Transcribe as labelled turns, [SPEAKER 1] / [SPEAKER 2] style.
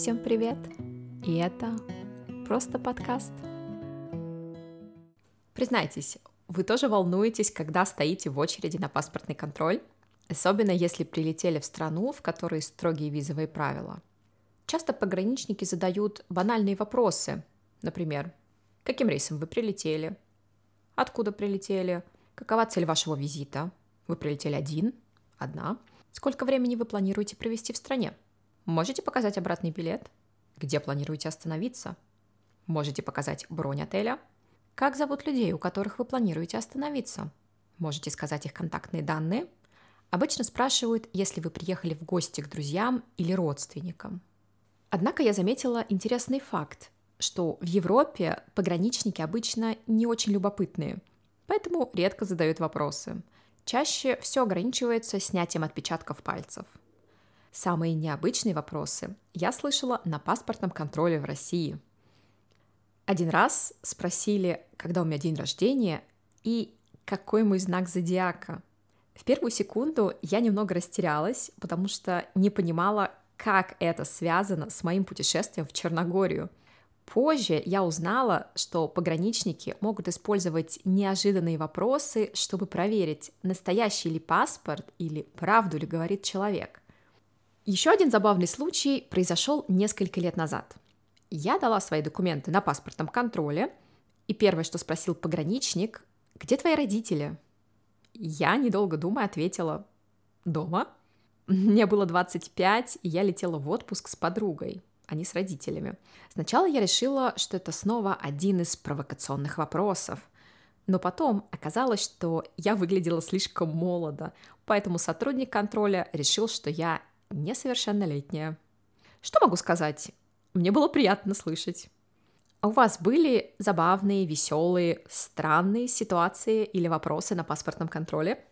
[SPEAKER 1] Всем привет! И это просто подкаст. Признайтесь, вы тоже волнуетесь, когда стоите в очереди на паспортный контроль? Особенно если прилетели в страну, в которой строгие визовые правила. Часто пограничники задают банальные вопросы. Например, каким рейсом вы прилетели? Откуда прилетели? Какова цель вашего визита? Вы прилетели один? Одна? Сколько времени вы планируете провести в стране? Можете показать обратный билет? Где планируете остановиться? Можете показать бронь отеля? Как зовут людей, у которых вы планируете остановиться? Можете сказать их контактные данные? Обычно спрашивают, если вы приехали в гости к друзьям или родственникам. Однако я заметила интересный факт, что в Европе пограничники обычно не очень любопытные, поэтому редко задают вопросы. Чаще все ограничивается снятием отпечатков пальцев. Самые необычные вопросы я слышала на паспортном контроле в России. Один раз спросили, когда у меня день рождения и какой мой знак зодиака. В первую секунду я немного растерялась, потому что не понимала, как это связано с моим путешествием в Черногорию – Позже я узнала, что пограничники могут использовать неожиданные вопросы, чтобы проверить, настоящий ли паспорт или правду ли говорит человек. Еще один забавный случай произошел несколько лет назад. Я дала свои документы на паспортном контроле, и первое, что спросил пограничник, где твои родители? Я, недолго думая, ответила, дома. Мне было 25, и я летела в отпуск с подругой а не с родителями. Сначала я решила, что это снова один из провокационных вопросов. Но потом оказалось, что я выглядела слишком молодо, поэтому сотрудник контроля решил, что я несовершеннолетняя. Что могу сказать? Мне было приятно слышать. А у вас были забавные, веселые, странные ситуации или вопросы на паспортном контроле?